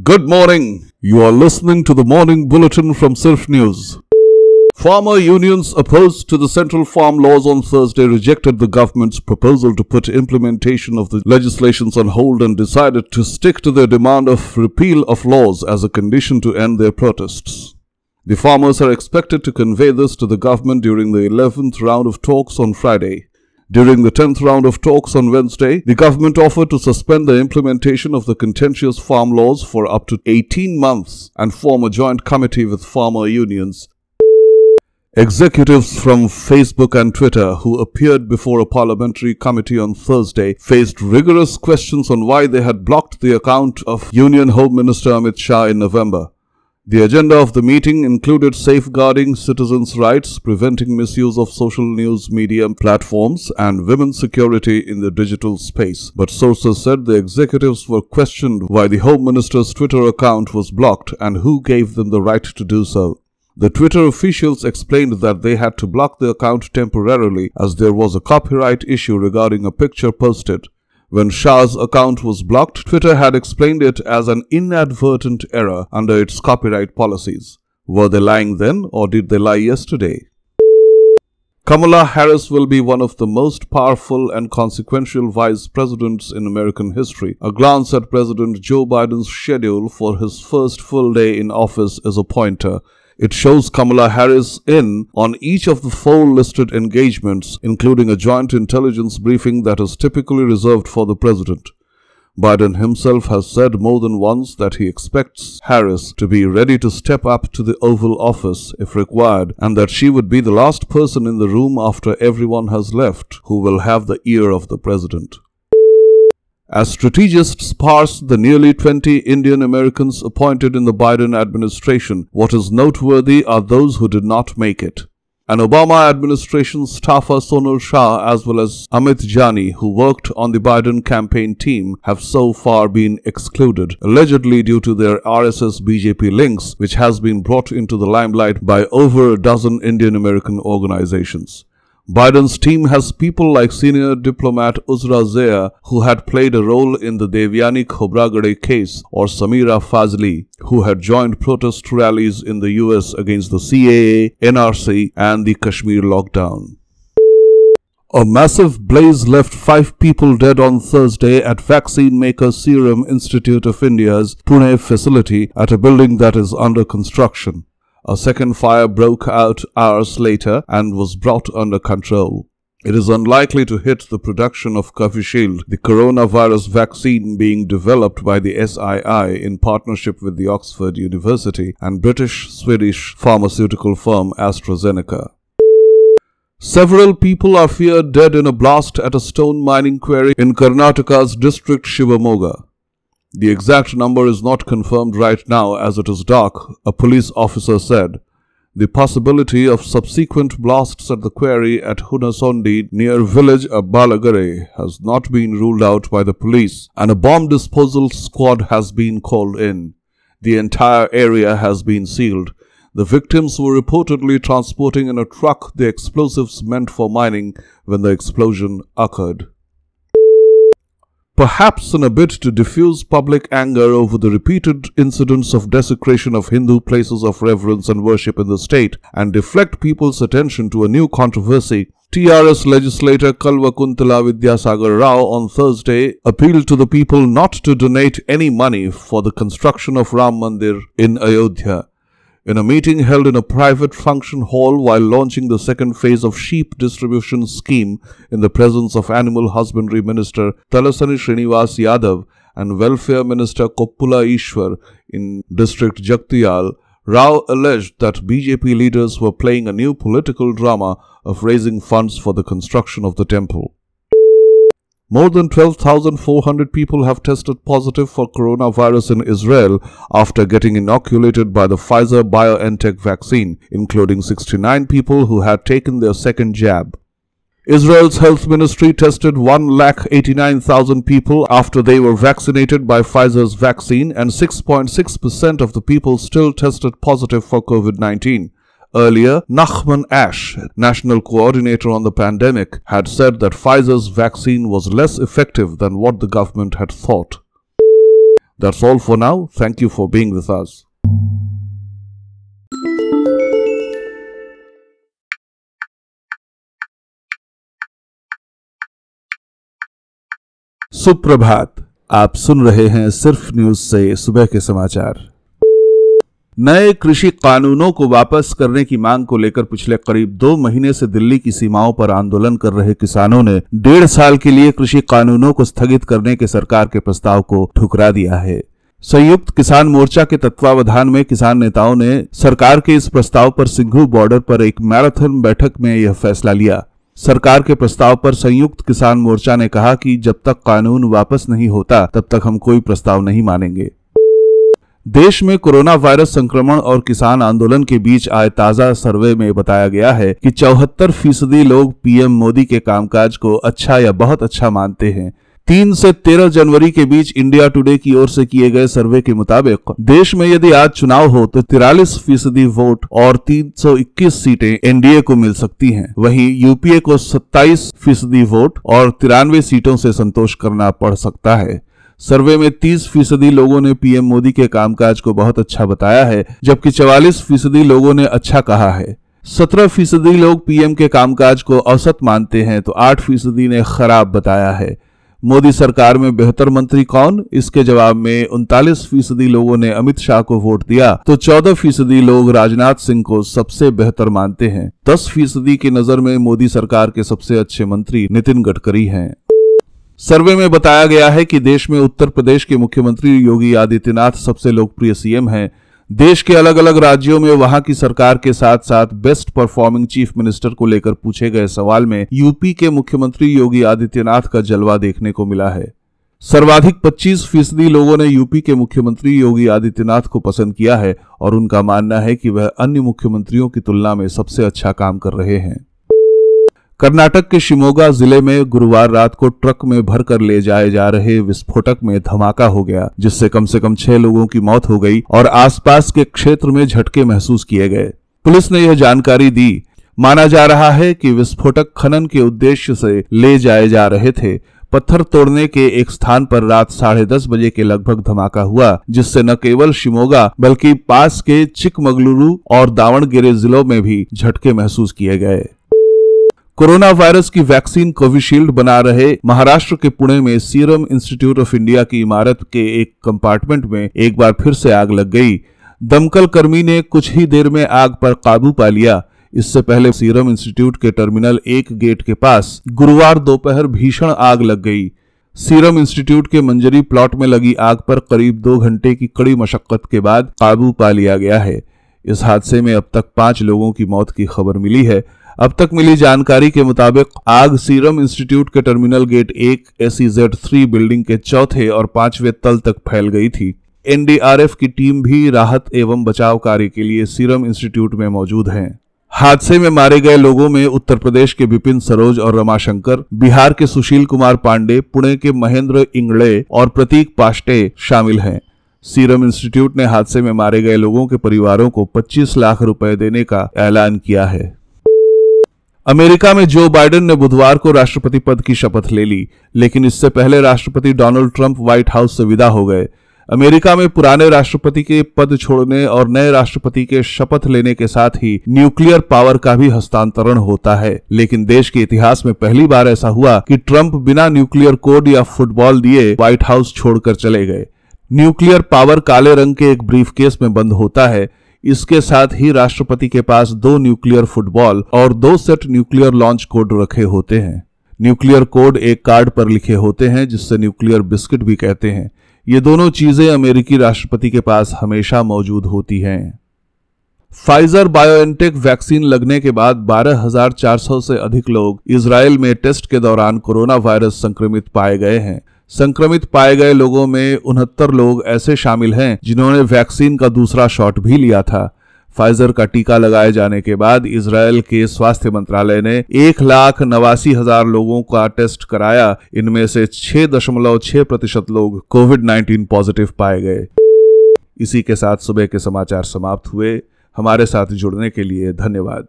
Good morning. You are listening to the morning bulletin from Sirf News. Farmer unions opposed to the central farm laws on Thursday rejected the government's proposal to put implementation of the legislations on hold and decided to stick to their demand of repeal of laws as a condition to end their protests. The farmers are expected to convey this to the government during the 11th round of talks on Friday. During the 10th round of talks on Wednesday, the government offered to suspend the implementation of the contentious farm laws for up to 18 months and form a joint committee with farmer unions. Executives from Facebook and Twitter who appeared before a parliamentary committee on Thursday faced rigorous questions on why they had blocked the account of Union Home Minister Amit Shah in November. The agenda of the meeting included safeguarding citizens' rights, preventing misuse of social news media platforms, and women's security in the digital space. But sources said the executives were questioned why the Home Minister's Twitter account was blocked and who gave them the right to do so. The Twitter officials explained that they had to block the account temporarily as there was a copyright issue regarding a picture posted. When Shah's account was blocked, Twitter had explained it as an inadvertent error under its copyright policies. Were they lying then or did they lie yesterday? Kamala Harris will be one of the most powerful and consequential vice presidents in American history. A glance at President Joe Biden's schedule for his first full day in office is a pointer. It shows Kamala Harris in on each of the four listed engagements, including a joint intelligence briefing that is typically reserved for the president. Biden himself has said more than once that he expects Harris to be ready to step up to the Oval Office if required and that she would be the last person in the room after everyone has left who will have the ear of the president. As strategists parse the nearly 20 Indian Americans appointed in the Biden administration, what is noteworthy are those who did not make it. An Obama administration staffer Sonal Shah as well as Amit Jani, who worked on the Biden campaign team, have so far been excluded, allegedly due to their RSS BJP links, which has been brought into the limelight by over a dozen Indian American organizations. Biden's team has people like senior diplomat Uzra Zeya, who had played a role in the Devyani Khobragade case, or Sameera Fazili, who had joined protest rallies in the US against the CAA, NRC, and the Kashmir lockdown. A massive blaze left five people dead on Thursday at vaccine maker Serum Institute of India's Pune facility at a building that is under construction. A second fire broke out hours later and was brought under control. It is unlikely to hit the production of Covishield, the coronavirus vaccine being developed by the SII in partnership with the Oxford University and British-Swedish pharmaceutical firm AstraZeneca. Several people are feared dead in a blast at a stone mining quarry in Karnataka's district Shivamogga. The exact number is not confirmed right now as it is dark, a police officer said. The possibility of subsequent blasts at the quarry at Hunasondi near village of Balagare has not been ruled out by the police and a bomb disposal squad has been called in. The entire area has been sealed. The victims were reportedly transporting in a truck the explosives meant for mining when the explosion occurred. Perhaps in a bid to diffuse public anger over the repeated incidents of desecration of Hindu places of reverence and worship in the state and deflect people's attention to a new controversy, TRS legislator Kalvakuntala Vidyasagar Rao on Thursday appealed to the people not to donate any money for the construction of Ram Mandir in Ayodhya in a meeting held in a private function hall while launching the second phase of sheep distribution scheme in the presence of Animal Husbandry Minister Talasani Srinivas Yadav and Welfare Minister Koppula Ishwar in District Jagtiyal, Rao alleged that BJP leaders were playing a new political drama of raising funds for the construction of the temple. More than 12,400 people have tested positive for coronavirus in Israel after getting inoculated by the Pfizer BioNTech vaccine, including 69 people who had taken their second jab. Israel's health ministry tested 1,89,000 people after they were vaccinated by Pfizer's vaccine and 6.6% of the people still tested positive for COVID-19. Earlier, Nachman Ash, national coordinator on the pandemic, had said that Pfizer's vaccine was less effective than what the government had thought. That's all for now. Thank you for being with us. सुप्रभात आप सुन रहे हैं सिर्फ news से सुबह के समाचार नए कृषि कानूनों को वापस करने की मांग को लेकर पिछले करीब दो महीने से दिल्ली की सीमाओं पर आंदोलन कर रहे किसानों ने डेढ़ साल के लिए कृषि कानूनों को स्थगित करने के सरकार के प्रस्ताव को ठुकरा दिया है। संयुक्त किसान मोर्चा के तत्वावधान में किसान नेताओं ने सरकार के इस प्रस्ताव पर सिंघू बॉर्डर पर एक मैराथन बैठक में यह फैसला लिया। सरकार के प्रस्ताव पर संयुक्त किसान मोर्चा ने कहा कि जब तक कानून वापस नहीं होता, तब तक हम कोई प्रस्ताव नहीं मानेंगे। देश में कोरोना वायरस संक्रमण और किसान आंदोलन के बीच आए ताज़ा सर्वे में बताया गया है कि चौहत्तर फ़ीसदी लोग पीएम मोदी के कामकाज को अच्छा या बहुत अच्छा मानते हैं। तीन से तेरह जनवरी के बीच इंडिया टुडे की ओर से किए गए सर्वे के मुताबिक, देश में यदि आज चुनाव हो तो तिरालीस फ़ीसदी वोट और 321 सीटें एनडीए को मिल सकती हैं। वहीं यूपीए को 27 फ़ीसदी वोट और तिरानवे सीटों से संतोष करना पड़ सकता है। सर्वे में 30 फ़ीसदी लोगों ने पीएम मोदी के कामकाज को बहुत अच्छा बताया है, जबकि 44 फ़ीसदी लोगों ने अच्छा कहा है। 17 फ़ीसदी लोग पीएम के कामकाज को औसत मानते हैं तो 8 फ़ीसदी ने खराब बताया है। मोदी सरकार में बेहतर मंत्री कौन? इसके जवाब में उनतालीस फ़ीसदी लोगों ने अमित शाह को वोट दिया तो चौदह फ़ीसदी लोग राजनाथ सिंह को सबसे बेहतर मानते हैं। दस फ़ीसदी की नज़र में मोदी सरकार के सबसे अच्छे मंत्री नितिन गडकरी हैं। सर्वे में बताया गया है कि देश में उत्तर प्रदेश के मुख्यमंत्री योगी आदित्यनाथ सबसे लोकप्रिय सीएम हैं। देश के अलग अलग राज्यों में वहाँ की सरकार के साथ साथ बेस्ट परफॉर्मिंग चीफ मिनिस्टर को लेकर पूछे गए सवाल में यूपी के मुख्यमंत्री योगी आदित्यनाथ का जलवा देखने को मिला है। सर्वाधिक 25 फ़ीसदी लोगों ने यूपी के मुख्यमंत्री योगी आदित्यनाथ को पसंद किया है और उनका मानना है कि वह अन्य मुख्यमंत्रियों की तुलना में सबसे अच्छा काम कर रहे हैं। कर्नाटक के शिमोगा ज़िले में गुरुवार रात को ट्रक में भरकर ले जाए जा रहे विस्फोटक में धमाका हो गया, जिससे कम से कम छह लोगों की मौत हो गई और आसपास के क्षेत्र में झटके महसूस किए गए। पुलिस ने यह जानकारी दी। माना जा रहा है कि विस्फोटक खनन के उद्देश्य से ले जाए जा रहे थे। पत्थर तोड़ने के एक स्थान पर रात साढ़े दस बजे के लगभग धमाका हुआ, जिससे न केवल शिमोगा बल्कि पास के चिकमगलुरु और दावणगेरे जिलों में भी झटके महसूस किए गए। कोरोना वायरस की वैक्सीन कोविशील्ड बना रहे महाराष्ट्र के पुणे में सीरम इंस्टीट्यूट ऑफ़ इंडिया की इमारत के एक कंपार्टमेंट में एक बार फिर से आग लग गई। दमकल कर्मी ने कुछ ही देर में आग पर काबू पा लिया। इससे पहले सीरम इंस्टीट्यूट के टर्मिनल एक गेट के पास गुरुवार दोपहर भीषण आग लग गई। सीरम इंस्टीट्यूट के मंजरी प्लॉट में लगी आग पर करीब दो घंटे की कड़ी मशक्कत के बाद काबू पा लिया गया है। इस हादसे में अब तक पाँच लोगों की मौत की खबर मिली है। अब तक मिली जानकारी के मुताबिक आग सीरम इंस्टीट्यूट के टर्मिनल गेट एक एस थ्री बिल्डिंग के चौथे और पाँचवें तल तक फैल गई थी। एनडीआरएफ की टीम भी राहत एवं बचाव कार्य के लिए सीरम इंस्टीट्यूट में मौजूद है। हादसे में मारे गए लोगों में उत्तर प्रदेश के विपिन सरोज और रमाशंकर, बिहार के सुशील कुमार पांडे, पुणे के महेंद्र इंगड़े और प्रतीक पाष्टे शामिल हैं। सीरम इंस्टीट्यूट ने हादसे में मारे गए लोगों के परिवारों को 25 लाख रुपए देने का ऐलान किया है। अमेरिका में जो बाइडेन ने बुधवार को राष्ट्रपति पद की शपथ ले ली, लेकिन इससे पहले राष्ट्रपति डोनाल्ड ट्रंप व्हाइट हाउस से विदा हो गए। अमेरिका में पुराने राष्ट्रपति के पद छोड़ने और नए राष्ट्रपति के शपथ लेने के साथ ही न्यूक्लियर पावर का भी हस्तांतरण होता है। लेकिन देश के इतिहास में पहली बार ऐसा हुआ कि ट्रंप बिना न्यूक्लियर कोड या फुटबॉल दिए व्हाइट हाउस छोड़कर चले गए। न्यूक्लियर पावर काले रंग के एक ब्रीफ केस में बंद होता है इसके साथ ही राष्ट्रपति के पास दो न्यूक्लियर फुटबॉल और दो सेट न्यूक्लियर लॉन्च कोड रखे होते हैं। न्यूक्लियर कोड एक कार्ड पर लिखे होते हैं जिससे न्यूक्लियर बिस्किट भी कहते हैं। ये दोनों चीज़ें अमेरिकी राष्ट्रपति के पास हमेशा मौजूद होती हैं। फाइजर बायोएनटेक वैक्सीन लगने के बाद 12,400 से अधिक लोग इसराइल में टेस्ट के दौरान कोरोना वायरस संक्रमित पाए गए हैं। संक्रमित पाए गए लोगों में उनहत्तर लोग ऐसे शामिल हैं जिन्होंने वैक्सीन का दूसरा शॉट भी लिया था। फाइजर का टीका लगाए जाने के बाद इसराइल के स्वास्थ्य मंत्रालय ने एक लाख नवासी हज़ार लोगों का टेस्ट कराया। इनमें से छह दशमलव छह प्रतिशत लोग कोविड 19 पॉजिटिव पाए गए। इसी के साथ सुबह के समाचार समाप्त हुए। हमारे साथ जुड़ने के लिए धन्यवाद।